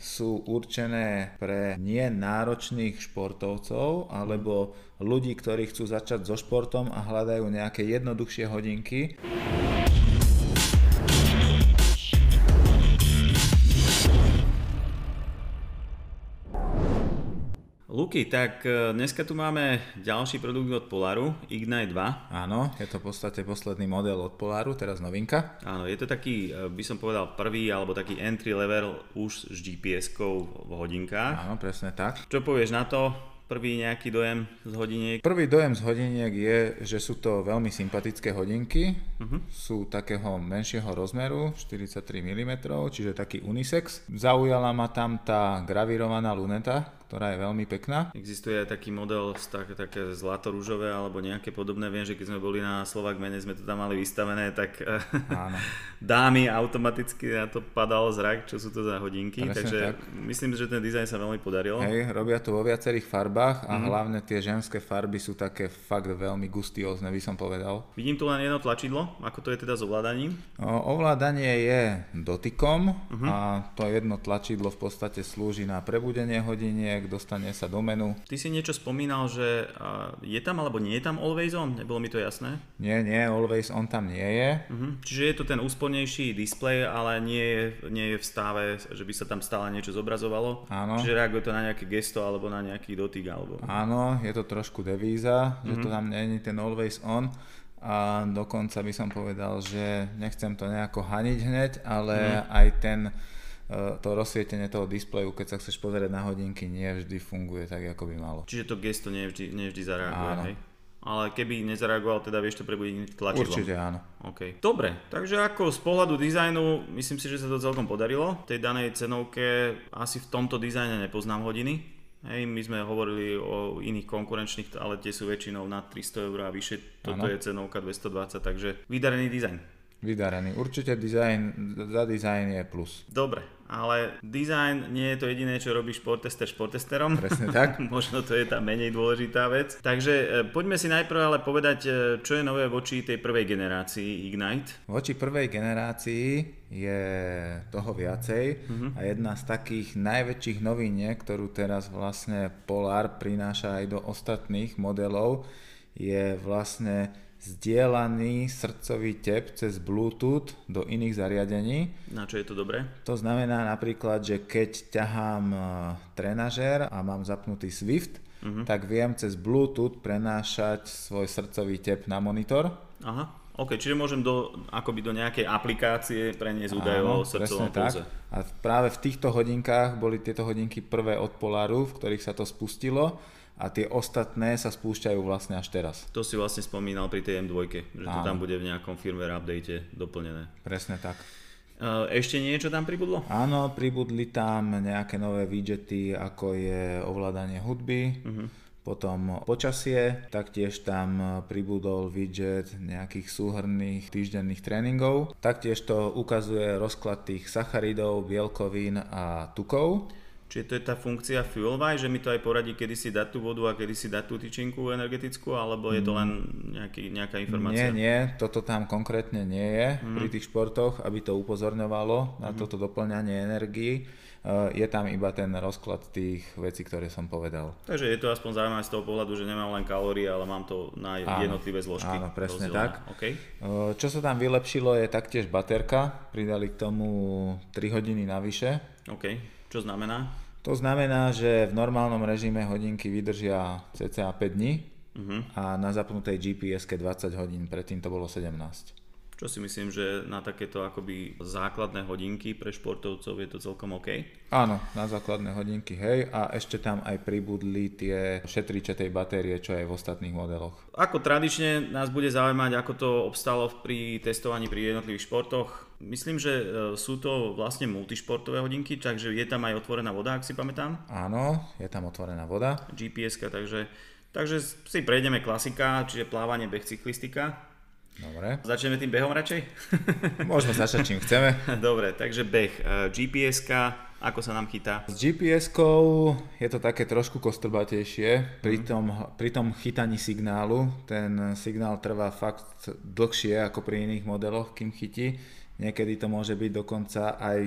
sú určené pre nie náročných športovcov alebo ľudí, ktorí chcú začať so športom a hľadajú nejaké jednoduchšie hodinky. Luky, tak e, dneska tu máme ďalší produkt od Polaru, Ignite 2. Áno, je to v podstate posledný model od Polaru, teraz novinka. Áno, je to taký, e, by som povedal, prvý alebo taký entry level už s GPS-kou v hodinkách. Áno, presne tak. Čo povieš na to? Prvý nejaký dojem z hodiniek? Prvý dojem z hodiniek je, že sú to veľmi sympatické hodinky. Uh-huh. Sú takého menšieho rozmeru, 43 mm, čiže taký unisex. Zaujala ma tam tá gravírovaná luneta, ktorá je veľmi pekná. Existuje aj taký model tak, také zlato-rúžové alebo nejaké podobné. Viem, že keď sme boli na Slovak mene, sme to tam mali vystavené, tak eh, Áno. dámy automaticky na to padal zrak, čo sú to za hodinky. Presne Takže tak. myslím, že ten dizajn sa veľmi podaril. Hej, robia to vo viacerých farbách a mm. hlavne tie ženské farby sú také fakt veľmi gustiózne, by som povedal. Vidím tu len jedno tlačidlo, ako to je teda s ovládaním? O, ovládanie je dotykom uh-huh. a to jedno tlačidlo v podstate slúži na prebudenie hodiniek, človek, dostane sa do menu. Ty si niečo spomínal, že je tam alebo nie je tam Always On? Nebolo mi to jasné? Nie, nie, Always On tam nie je. Uh-huh. Čiže je to ten úspornejší displej, ale nie je, nie je v stave, že by sa tam stále niečo zobrazovalo. Áno. Čiže reaguje to na nejaké gesto alebo na nejaký dotyk. Alebo... Áno, je to trošku devíza, uh-huh. že to mhm. tam nie je ten Always On a dokonca by som povedal, že nechcem to nejako haniť hneď, ale mm. aj ten to rozsvietenie toho displeju, keď sa chceš pozerať na hodinky, nie vždy funguje tak, ako by malo. Čiže to gesto nie vždy, nie vždy zareaguje, áno. hej? Ale keby nezareagoval, teda vieš to prebudiť tlačidlom. Určite áno. OK. Dobre, takže ako z pohľadu dizajnu, myslím si, že sa to celkom podarilo. V tej danej cenovke asi v tomto dizajne nepoznám hodiny. Hej, my sme hovorili o iných konkurenčných, ale tie sú väčšinou na 300 eur a vyššie. Toto ano. je cenovka 220, takže vydarený dizajn. Vydarený. Určite dizajn, za dizajn je plus. Dobre, ale design nie je to jediné, čo robí športester športesterom. Presne tak. Možno to je tá menej dôležitá vec. Takže e, poďme si najprv ale povedať, e, čo je nové voči tej prvej generácii Ignite. Voči prvej generácii je toho viacej uh-huh. a jedna z takých najväčších noviniek, ktorú teraz vlastne Polar prináša aj do ostatných modelov, je vlastne zdieľaný srdcový tep cez Bluetooth do iných zariadení. Na čo je to dobré? To znamená napríklad, že keď ťahám e, trenažér a mám zapnutý Swift, uh-huh. tak viem cez Bluetooth prenášať svoj srdcový tep na monitor. Aha. OK, čiže môžem do, akoby do nejakej aplikácie preniesť údaje o srdcovom pulze. A práve v týchto hodinkách boli tieto hodinky prvé od Polaru, v ktorých sa to spustilo a tie ostatné sa spúšťajú vlastne až teraz. To si vlastne spomínal pri tej M2, že Áno. to tam bude v nejakom firmware update doplnené. Presne tak. Ešte niečo tam pribudlo? Áno, pribudli tam nejaké nové widgety, ako je ovládanie hudby, uh-huh. potom počasie, taktiež tam pribudol widget nejakých súhrných týždenných tréningov, taktiež to ukazuje rozklad tých sacharidov, bielkovín a tukov. Čiže to je tá funkcia FuelWise, že mi to aj poradí, kedy si dať tú vodu a kedy si dať tú tyčinku energetickú, alebo je to len nejaký, nejaká informácia? Nie, nie, toto tam konkrétne nie je mm. pri tých športoch, aby to upozorňovalo na mm. toto doplňanie energii. Uh, je tam iba ten rozklad tých vecí, ktoré som povedal. Takže je to aspoň zaujímavé z toho pohľadu, že nemám len kalórie, ale mám to na áno, jednotlivé zložky. Áno, presne rozdelené. tak. Okay. Uh, čo sa tam vylepšilo je taktiež baterka, pridali k tomu 3 hodiny navyše. OK. Čo znamená? To znamená, že v normálnom režime hodinky vydržia cca 5 dní uh-huh. a na zapnutej GPS 20 hodín, predtým to bolo 17 čo si myslím, že na takéto akoby základné hodinky pre športovcov je to celkom OK. Áno, na základné hodinky, hej, a ešte tam aj pribudli tie šetriče tej batérie, čo aj v ostatných modeloch. Ako tradične nás bude zaujímať, ako to obstalo pri testovaní pri jednotlivých športoch. Myslím, že e, sú to vlastne multišportové hodinky, takže je tam aj otvorená voda, ak si pamätám. Áno, je tam otvorená voda. gps takže, takže si prejdeme klasika, čiže plávanie, beh, cyklistika. Dobre. Začneme tým behom radšej? Môžeme začať čím chceme. Dobre, takže beh. E, gps ako sa nám chytá? S GPS-kou je to také trošku kostrbatejšie pri tom, pri tom chytaní signálu. Ten signál trvá fakt dlhšie ako pri iných modeloch, kým chytí. Niekedy to môže byť dokonca aj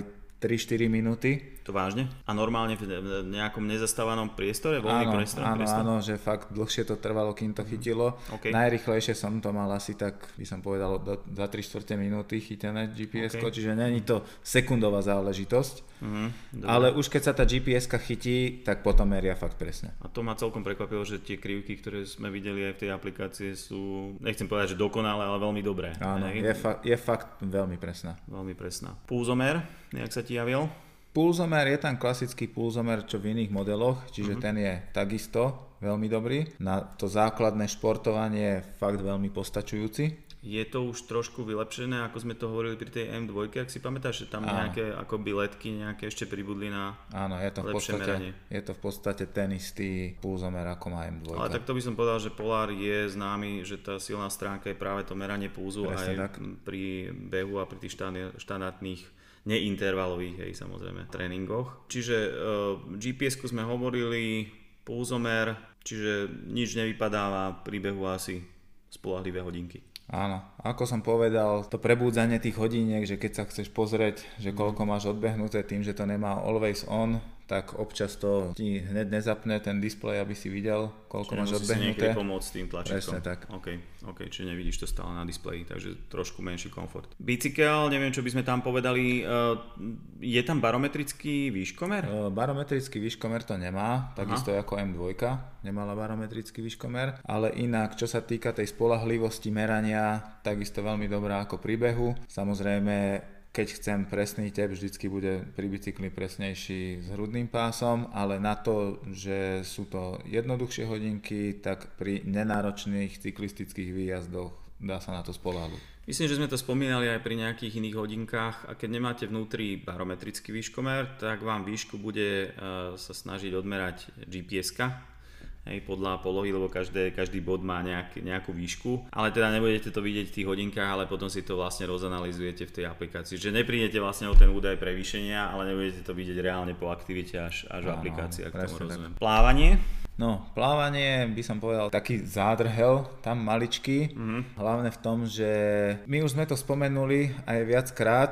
3-4 minúty. To vážne? A normálne v nejakom nezastávanom priestore? Voľný áno, priestor, áno, priestor? áno, že fakt dlhšie to trvalo, kým to chytilo. Okay. Najrychlejšie som to mal asi tak, by som povedal, za 3 čtvrte minúty chytené gps okay. čiže není to sekundová záležitosť. Uh-huh, ale už keď sa tá gps chytí, tak potom meria fakt presne. A to ma celkom prekvapilo, že tie krivky, ktoré sme videli aj v tej aplikácii sú, nechcem povedať, že dokonalé, ale veľmi dobré. Áno, je, fa- je fakt veľmi presná. Veľmi presná. Pulzomer, nejak sa ti javil? Pulzomer je tam klasický pulzomer, čo v iných modeloch, čiže uh-huh. ten je takisto veľmi dobrý. Na to základné športovanie je fakt veľmi postačujúci. Je to už trošku vylepšené, ako sme to hovorili pri tej M2, ak si pamätáš, že tam Áno. nejaké ako letky nejaké ešte pribudli na Áno, je to, v podstate, meranie. je to v podstate ten istý pulzomer ako má M2. Ale tak to by som povedal, že Polar je známy, že tá silná stránka je práve to meranie pulzu Presne aj tak. pri behu a pri tých štandardných neintervalových, hej, samozrejme, tréningoch. Čiže uh, eh, gps sme hovorili, pulzomer, čiže nič nevypadáva pri behu asi spolahlivé hodinky. Áno, ako som povedal, to prebúdzanie tých hodiniek, že keď sa chceš pozrieť, že koľko máš odbehnuté tým, že to nemá always on, tak občas to ti hneď nezapne ten displej, aby si videl, koľko čiže máš odbehnuté. Čiže pomôcť tým tlačítkom. Presne tak. OK, OK, čiže nevidíš to stále na displeji, takže trošku menší komfort. Bicykel, neviem, čo by sme tam povedali, uh, je tam barometrický výškomer? Uh, barometrický výškomer to nemá, takisto ako M2 nemala barometrický výškomer, ale inak, čo sa týka tej spolahlivosti merania, takisto veľmi dobrá ako príbehu. Samozrejme, keď chcem presný tep, vždycky bude pri bicykli presnejší s hrudným pásom, ale na to, že sú to jednoduchšie hodinky, tak pri nenáročných cyklistických výjazdoch dá sa na to spoláhnuť. Myslím, že sme to spomínali aj pri nejakých iných hodinkách a keď nemáte vnútri barometrický výškomer, tak vám výšku bude uh, sa snažiť odmerať GPS-ka, hej, podľa polohy, lebo každé, každý bod má nejak, nejakú výšku, ale teda nebudete to vidieť v tých hodinkách, ale potom si to vlastne rozanalizujete v tej aplikácii. Že neprídete vlastne o ten údaj prevýšenia, ale nebudete to vidieť reálne po aktivite až, až v aplikácii, ak tomu rozumiem. Tak. Plávanie? No, plávanie by som povedal taký zádrhel, tam maličký, mm-hmm. hlavne v tom, že my už sme to spomenuli aj viackrát,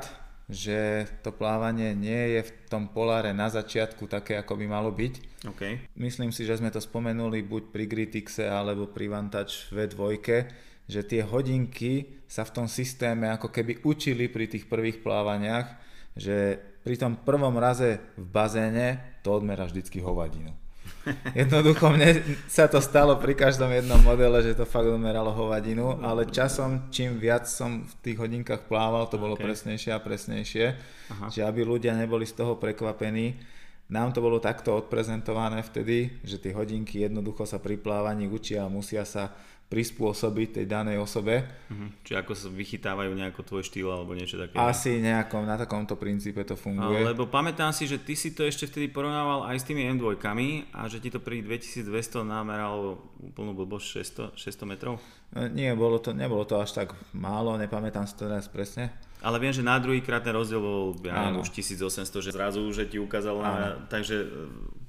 že to plávanie nie je v tom poláre na začiatku také, ako by malo byť. Okay. Myslím si, že sme to spomenuli buď pri Gritixe alebo pri Vantage V2, že tie hodinky sa v tom systéme ako keby učili pri tých prvých plávaniach, že pri tom prvom raze v bazéne to odmera vždycky hovadinu. Jednoducho mne sa to stalo pri každom jednom modele, že to fakt odmeralo hovadinu, ale časom čím viac som v tých hodinkách plával, to bolo okay. presnejšie a presnejšie, Aha. že aby ľudia neboli z toho prekvapení. Nám to bolo takto odprezentované vtedy, že tie hodinky jednoducho sa pri plávaní učia a musia sa prispôsobiť tej danej osobe. Uh-huh. Čiže ako sa vychytávajú nejako tvoj štýl alebo niečo také? Asi nejakom, na takomto princípe to funguje. Lebo pamätám si, že ty si to ešte vtedy porovnával aj s tými M2 a že ti to pri 2200 nameralo úplnú blbosť 600, 600 metrov? No, nie, bolo to, nebolo to až tak málo, nepamätám si to teraz presne. Ale viem, že na druhýkrát ten rozdiel bol ja neviem, už 1800, že zrazu že ti ukázal, na, takže e,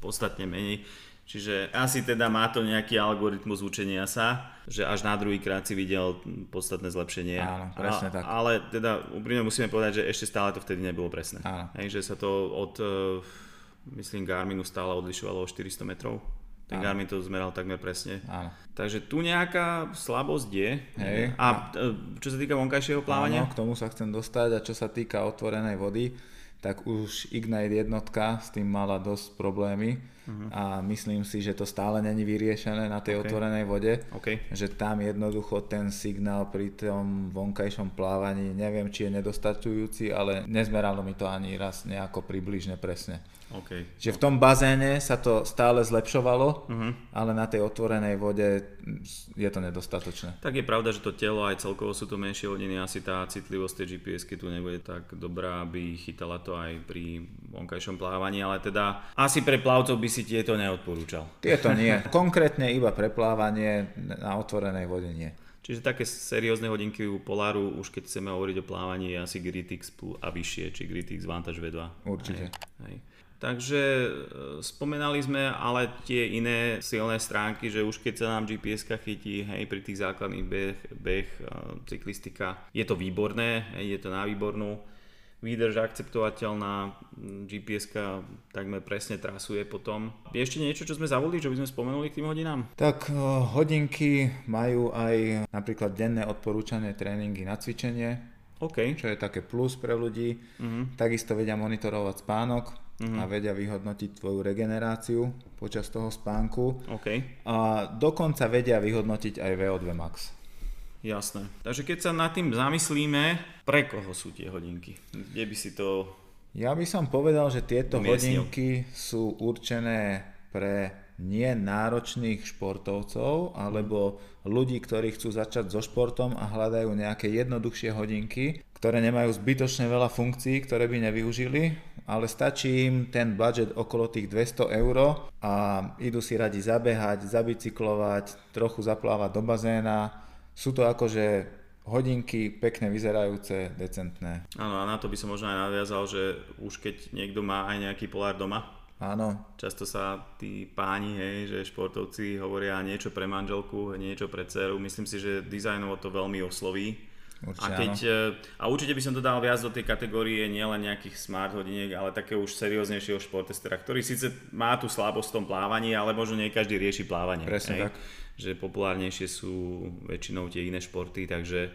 podstatne menej. Čiže asi teda má to nejaký algoritmus učenia sa, že až na druhý krát si videl podstatné zlepšenie. Áno, presne a, tak. Ale teda úprimne musíme povedať, že ešte stále to vtedy nebolo presné. Áno. Hej, že sa to od, e, myslím, Garminu stále odlišovalo o 400 metrov. Ten Áno. Garmin to zmeral takmer presne. Áno. Takže tu nejaká slabosť je. Hej. A e, čo sa týka vonkajšieho plávania? Áno, k tomu sa chcem dostať a čo sa týka otvorenej vody, tak už Ignite jednotka s tým mala dosť problémy uh-huh. a myslím si, že to stále není vyriešené na tej okay. otvorenej vode, okay. že tam jednoducho ten signál pri tom vonkajšom plávaní, neviem či je nedostačujúci, ale nezmeralo mi to ani raz nejako približne presne. Okay. Že v tom bazéne sa to stále zlepšovalo, uh-huh. ale na tej otvorenej vode je to nedostatočné. Tak je pravda, že to telo aj celkovo sú to menšie hodiny, asi tá citlivosť tej gps tu nebude tak dobrá, aby chytala to aj pri vonkajšom plávaní, ale teda asi pre plavcov by si tieto neodporúčal. Tieto nie. Konkrétne iba pre plávanie na otvorenej vode nie. Čiže také seriózne hodinky u Polaru, už keď chceme hovoriť o plávaní, je asi Gritix a vyššie, či Gritix Vantage V2. Určite. Hej, hej. Takže e, spomenali sme ale tie iné silné stránky, že už keď sa nám gps chytí hej, pri tých základných beh, beh, cyklistika, je to výborné, hej, je to na výbornú. Výdrž akceptovateľná, gps takmer presne trasuje potom. Je ešte niečo, čo sme zavolili, čo by sme spomenuli k tým hodinám? Tak eh, hodinky majú aj napríklad denné odporúčané tréningy na cvičenie, okay. čo je také plus pre ľudí. Uh-huh. Takisto vedia monitorovať spánok uh-huh. a vedia vyhodnotiť tvoju regeneráciu počas toho spánku. Okay. A dokonca vedia vyhodnotiť aj VO2 max. Jasné. Takže keď sa nad tým zamyslíme, pre koho sú tie hodinky? Kde by si to... Ja by som povedal, že tieto umiestnil? hodinky sú určené pre nie náročných športovcov alebo ľudí, ktorí chcú začať so športom a hľadajú nejaké jednoduchšie hodinky, ktoré nemajú zbytočne veľa funkcií, ktoré by nevyužili, ale stačí im ten budget okolo tých 200 eur a idú si radi zabehať, zabicyklovať, trochu zaplávať do bazéna, sú to akože hodinky pekne vyzerajúce, decentné. Áno, a na to by som možno aj nadviazal, že už keď niekto má aj nejaký polár doma, Áno. Často sa tí páni, hej, že športovci hovoria niečo pre manželku, niečo pre dceru. Myslím si, že dizajnovo to veľmi osloví. Určite, a, keď, e, a určite by som to dal viac do tej kategórie nielen nejakých smart hodiniek, ale také už serióznejšieho športestera, ktorý síce má tú slabosť v tom plávaní, ale možno nie každý rieši plávanie. Presne hej? tak že populárnejšie sú väčšinou tie iné športy, takže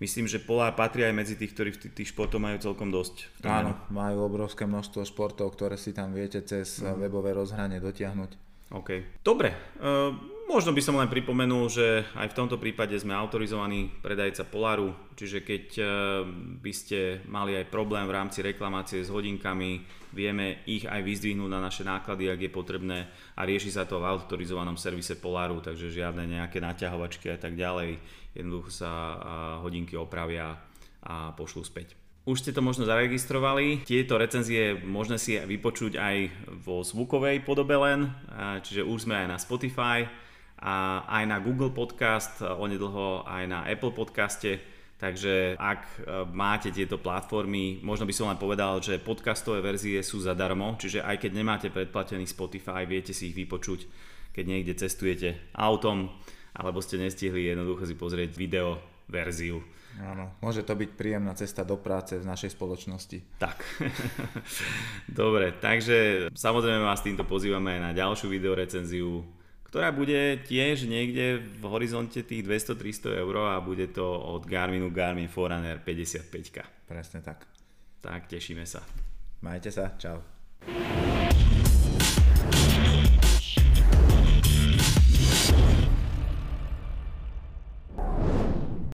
myslím, že Polár patrí aj medzi tých, ktorí tých športov majú celkom dosť. Áno, majú obrovské množstvo športov, ktoré si tam viete cez mm. webové rozhranie dotiahnuť. OK. Dobre, uh, možno by som len pripomenul, že aj v tomto prípade sme autorizovaný predajca Polaru, čiže keď uh, by ste mali aj problém v rámci reklamácie s hodinkami, vieme ich aj vyzdvihnúť na naše náklady, ak je potrebné a rieši sa to v autorizovanom servise Polaru, takže žiadne nejaké naťahovačky a tak ďalej. Jednoducho sa hodinky opravia a pošlú späť. Už ste to možno zaregistrovali, tieto recenzie možné si vypočuť aj vo zvukovej podobe len, čiže už sme aj na Spotify, a aj na Google Podcast, onedlho aj na Apple Podcaste, Takže ak e, máte tieto platformy, možno by som len povedal, že podcastové verzie sú zadarmo, čiže aj keď nemáte predplatený Spotify, viete si ich vypočuť, keď niekde cestujete autom, alebo ste nestihli jednoducho si pozrieť video verziu. Áno, môže to byť príjemná cesta do práce v našej spoločnosti. Tak. Dobre, takže samozrejme vás týmto pozývame aj na ďalšiu videorecenziu ktorá bude tiež niekde v horizonte tých 200-300 eur a bude to od Garminu Garmin Forerunner 55. Presne tak. Tak, tešíme sa. Majte sa, čau.